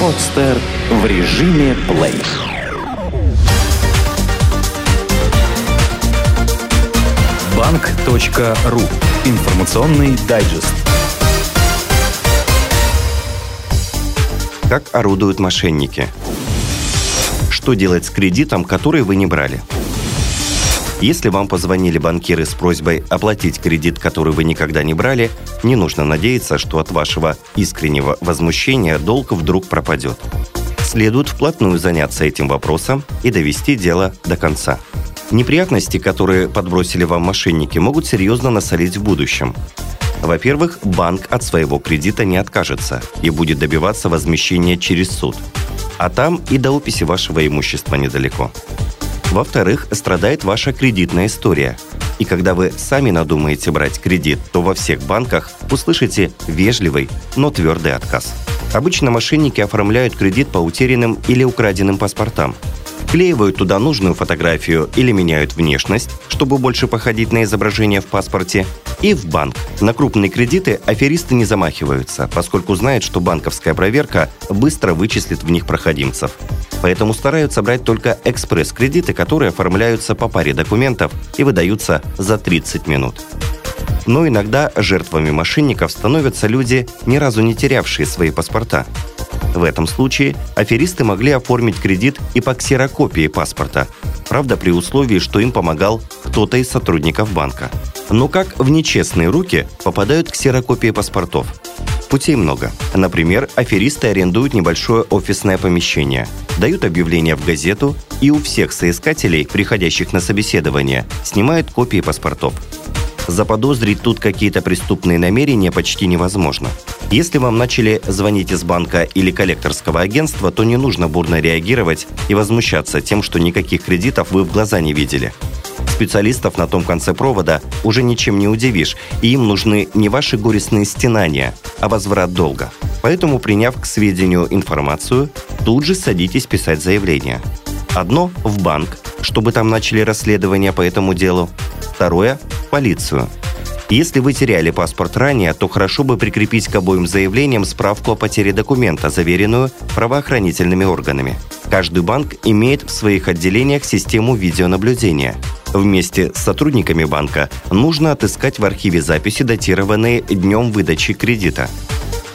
Подстер в режиме плей. Банк.ру. Информационный дайджест. Как орудуют мошенники? Что делать с кредитом, который вы не брали? Если вам позвонили банкиры с просьбой оплатить кредит, который вы никогда не брали, не нужно надеяться, что от вашего искреннего возмущения долг вдруг пропадет. Следует вплотную заняться этим вопросом и довести дело до конца. Неприятности, которые подбросили вам мошенники, могут серьезно насолить в будущем. Во-первых, банк от своего кредита не откажется и будет добиваться возмещения через суд. А там и до описи вашего имущества недалеко. Во-вторых, страдает ваша кредитная история. И когда вы сами надумаете брать кредит, то во всех банках услышите вежливый, но твердый отказ. Обычно мошенники оформляют кредит по утерянным или украденным паспортам. Клеивают туда нужную фотографию или меняют внешность, чтобы больше походить на изображение в паспорте, и в банк. На крупные кредиты аферисты не замахиваются, поскольку знают, что банковская проверка быстро вычислит в них проходимцев. Поэтому стараются брать только экспресс-кредиты, которые оформляются по паре документов и выдаются за 30 минут. Но иногда жертвами мошенников становятся люди, ни разу не терявшие свои паспорта. В этом случае аферисты могли оформить кредит и по ксерокопии паспорта, правда при условии, что им помогал кто-то из сотрудников банка. Но как в нечестные руки попадают ксерокопии паспортов? Путей много. Например, аферисты арендуют небольшое офисное помещение, дают объявление в газету и у всех соискателей, приходящих на собеседование, снимают копии паспортов. Заподозрить тут какие-то преступные намерения почти невозможно. Если вам начали звонить из банка или коллекторского агентства, то не нужно бурно реагировать и возмущаться тем, что никаких кредитов вы в глаза не видели. Специалистов на том конце провода уже ничем не удивишь, и им нужны не ваши горестные стенания, а возврат долга. Поэтому, приняв к сведению информацию, тут же садитесь писать заявление. Одно – в банк, чтобы там начали расследование по этому делу. Второе – в полицию. Если вы теряли паспорт ранее, то хорошо бы прикрепить к обоим заявлениям справку о потере документа, заверенную правоохранительными органами. Каждый банк имеет в своих отделениях систему видеонаблюдения. Вместе с сотрудниками банка нужно отыскать в архиве записи, датированные днем выдачи кредита.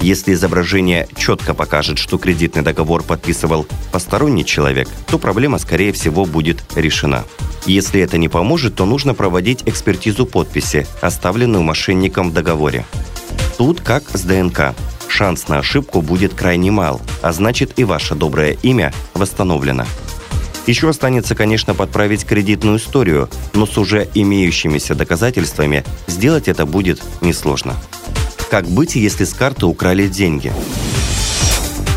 Если изображение четко покажет, что кредитный договор подписывал посторонний человек, то проблема, скорее всего, будет решена. Если это не поможет, то нужно проводить экспертизу подписи, оставленную мошенником в договоре. Тут как с ДНК. Шанс на ошибку будет крайне мал, а значит и ваше доброе имя восстановлено. Еще останется, конечно, подправить кредитную историю, но с уже имеющимися доказательствами сделать это будет несложно. Как быть, если с карты украли деньги?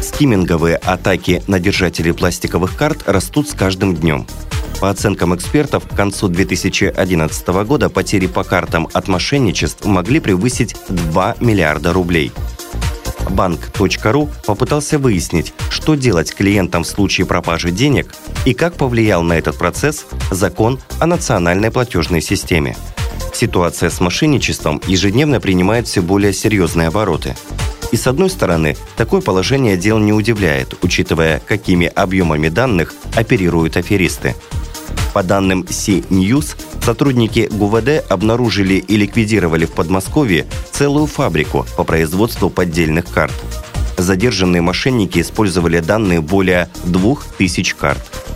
Скимминговые атаки на держателей пластиковых карт растут с каждым днем. По оценкам экспертов, к концу 2011 года потери по картам от мошенничеств могли превысить 2 миллиарда рублей. Банк.ру попытался выяснить, что делать клиентам в случае пропажи денег и как повлиял на этот процесс закон о национальной платежной системе – Ситуация с мошенничеством ежедневно принимает все более серьезные обороты. И с одной стороны, такое положение дел не удивляет, учитывая, какими объемами данных оперируют аферисты. По данным C-News, сотрудники ГУВД обнаружили и ликвидировали в Подмосковье целую фабрику по производству поддельных карт. Задержанные мошенники использовали данные более 2000 карт.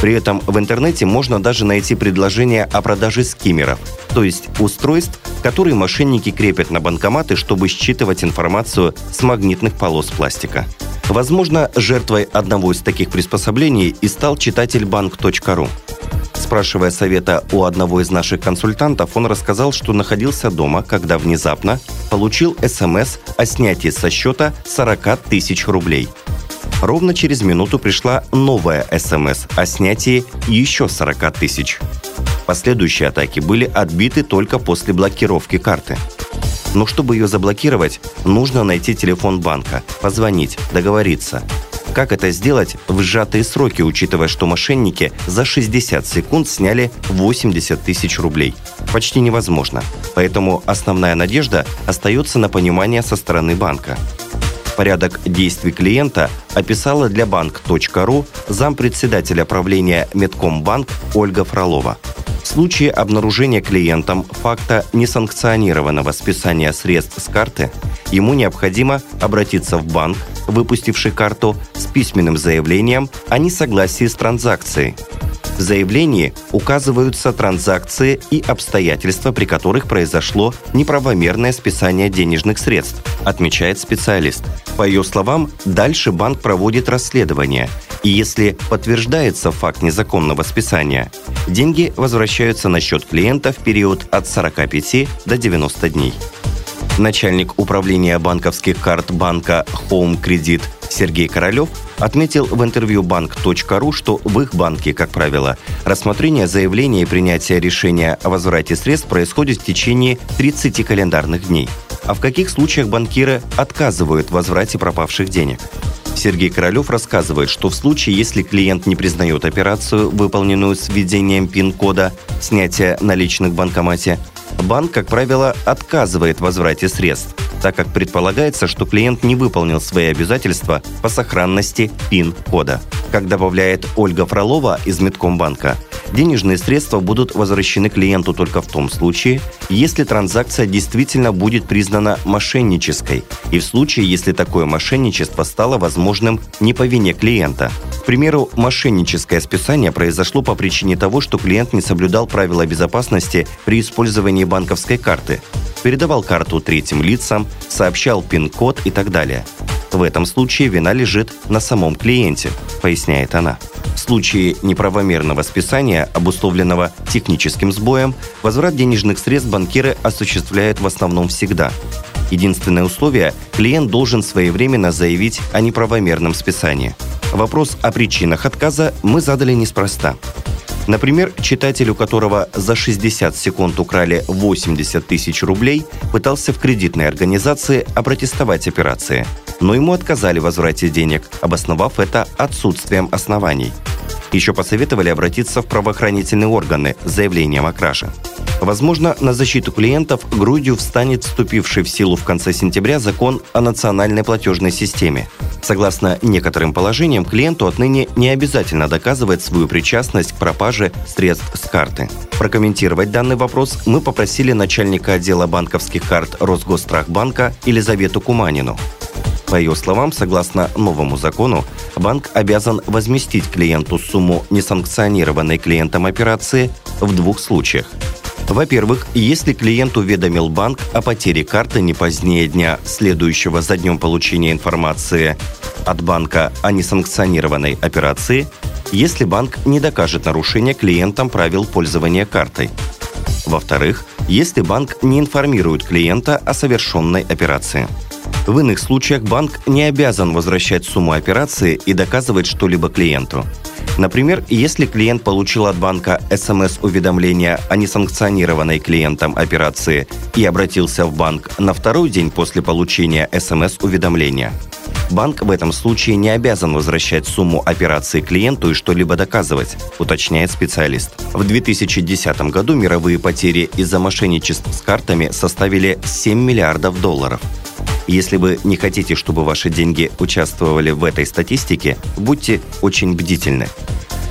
При этом в интернете можно даже найти предложение о продаже скиммеров, то есть устройств, которые мошенники крепят на банкоматы, чтобы считывать информацию с магнитных полос пластика. Возможно, жертвой одного из таких приспособлений и стал читатель банк.ру. Спрашивая совета у одного из наших консультантов, он рассказал, что находился дома, когда внезапно получил СМС о снятии со счета 40 тысяч рублей – Ровно через минуту пришла новая СМС о снятии еще 40 тысяч. Последующие атаки были отбиты только после блокировки карты. Но чтобы ее заблокировать, нужно найти телефон банка, позвонить, договориться. Как это сделать в сжатые сроки, учитывая, что мошенники за 60 секунд сняли 80 тысяч рублей? Почти невозможно. Поэтому основная надежда остается на понимание со стороны банка. Порядок действий клиента описала для банк.ру зампредседателя правления Медкомбанк Ольга Фролова. В случае обнаружения клиентом факта несанкционированного списания средств с карты, ему необходимо обратиться в банк, выпустивший карту, с письменным заявлением о несогласии с транзакцией. В заявлении указываются транзакции и обстоятельства, при которых произошло неправомерное списание денежных средств, отмечает специалист. По ее словам, дальше банк проводит расследование, и если подтверждается факт незаконного списания, деньги возвращаются на счет клиента в период от 45 до 90 дней. Начальник управления банковских карт банка Home Credit Сергей Королев отметил в интервью банк.ру, что в их банке, как правило, рассмотрение заявления и принятие решения о возврате средств происходит в течение 30 календарных дней. А в каких случаях банкиры отказывают в возврате пропавших денег? Сергей Королев рассказывает, что в случае, если клиент не признает операцию, выполненную с введением пин-кода снятия наличных в банкомате, банк, как правило, отказывает в возврате средств, так как предполагается, что клиент не выполнил свои обязательства по сохранности пин-кода. Как добавляет Ольга Фролова из Медкомбанка, денежные средства будут возвращены клиенту только в том случае, если транзакция действительно будет признана мошеннической и в случае, если такое мошенничество стало возможным не по вине клиента. К примеру, мошенническое списание произошло по причине того, что клиент не соблюдал правила безопасности при использовании банковской карты, передавал карту третьим лицам, сообщал пин-код и так далее. В этом случае вина лежит на самом клиенте, поясняет она. В случае неправомерного списания, обусловленного техническим сбоем, возврат денежных средств банкиры осуществляют в основном всегда. Единственное условие – клиент должен своевременно заявить о неправомерном списании. Вопрос о причинах отказа мы задали неспроста. Например, читатель, у которого за 60 секунд украли 80 тысяч рублей, пытался в кредитной организации опротестовать операции, но ему отказали в возврате денег, обосновав это отсутствием оснований. Еще посоветовали обратиться в правоохранительные органы с заявлением о краже. Возможно, на защиту клиентов грудью встанет вступивший в силу в конце сентября закон о национальной платежной системе. Согласно некоторым положениям, клиенту отныне не обязательно доказывать свою причастность к пропаже средств с карты. Прокомментировать данный вопрос мы попросили начальника отдела банковских карт Росгосстрахбанка Елизавету Куманину. По ее словам, согласно новому закону, банк обязан возместить клиенту сумму несанкционированной клиентом операции в двух случаях. Во-первых, если клиент уведомил банк о потере карты не позднее дня, следующего за днем получения информации от банка о несанкционированной операции, если банк не докажет нарушение клиентам правил пользования картой. Во-вторых, если банк не информирует клиента о совершенной операции. В иных случаях банк не обязан возвращать сумму операции и доказывать что-либо клиенту. Например, если клиент получил от банка СМС-уведомление о несанкционированной клиентом операции и обратился в банк на второй день после получения СМС-уведомления, банк в этом случае не обязан возвращать сумму операции клиенту и что-либо доказывать, уточняет специалист. В 2010 году мировые потери из-за мошенничеств с картами составили 7 миллиардов долларов – если вы не хотите, чтобы ваши деньги участвовали в этой статистике, будьте очень бдительны.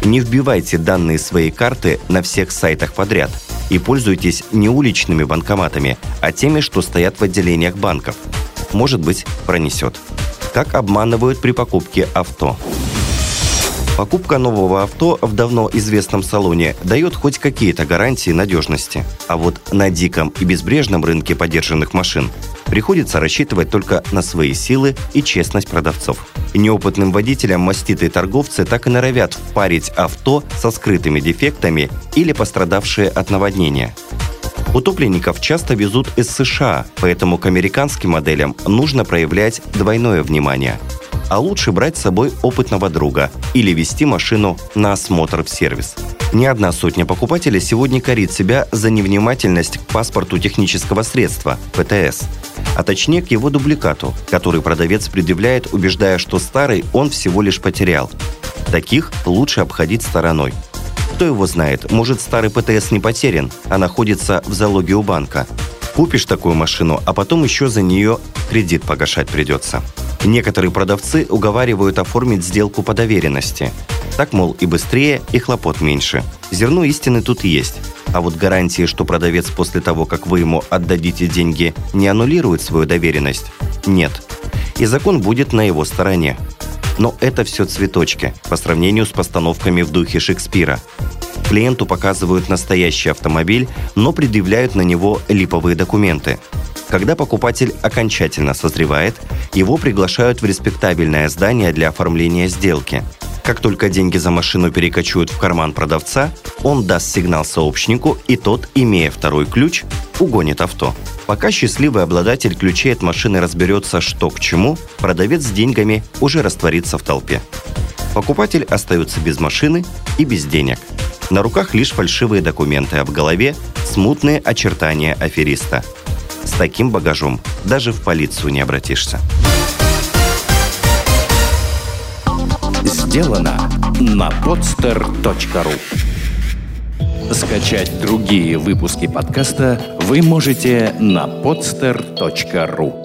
Не вбивайте данные своей карты на всех сайтах подряд и пользуйтесь не уличными банкоматами, а теми, что стоят в отделениях банков. Может быть, пронесет. Как обманывают при покупке авто. Покупка нового авто в давно известном салоне дает хоть какие-то гарантии надежности. А вот на диком и безбрежном рынке подержанных машин приходится рассчитывать только на свои силы и честность продавцов. Неопытным водителям маститые торговцы так и норовят впарить авто со скрытыми дефектами или пострадавшие от наводнения. Утопленников часто везут из США, поэтому к американским моделям нужно проявлять двойное внимание – а лучше брать с собой опытного друга или вести машину на осмотр в сервис. Ни одна сотня покупателей сегодня корит себя за невнимательность к паспорту технического средства – ПТС. а точнее к его дубликату, который продавец предъявляет, убеждая, что старый он всего лишь потерял. Таких лучше обходить стороной. Кто его знает, может старый ПТС не потерян, а находится в залоге у банка. Купишь такую машину, а потом еще за нее кредит погашать придется. Некоторые продавцы уговаривают оформить сделку по доверенности. Так, мол, и быстрее, и хлопот меньше. Зерно истины тут есть. А вот гарантии, что продавец после того, как вы ему отдадите деньги, не аннулирует свою доверенность, нет. И закон будет на его стороне. Но это все цветочки по сравнению с постановками в духе Шекспира. Клиенту показывают настоящий автомобиль, но предъявляют на него липовые документы. Когда покупатель окончательно созревает, его приглашают в респектабельное здание для оформления сделки. Как только деньги за машину перекочуют в карман продавца, он даст сигнал сообщнику, и тот, имея второй ключ, угонит авто. Пока счастливый обладатель ключей от машины разберется, что к чему, продавец с деньгами уже растворится в толпе. Покупатель остается без машины и без денег. На руках лишь фальшивые документы, а в голове смутные очертания афериста. С таким багажом даже в полицию не обратишься. Сделано на podster.ru Скачать другие выпуски подкаста вы можете на podster.ru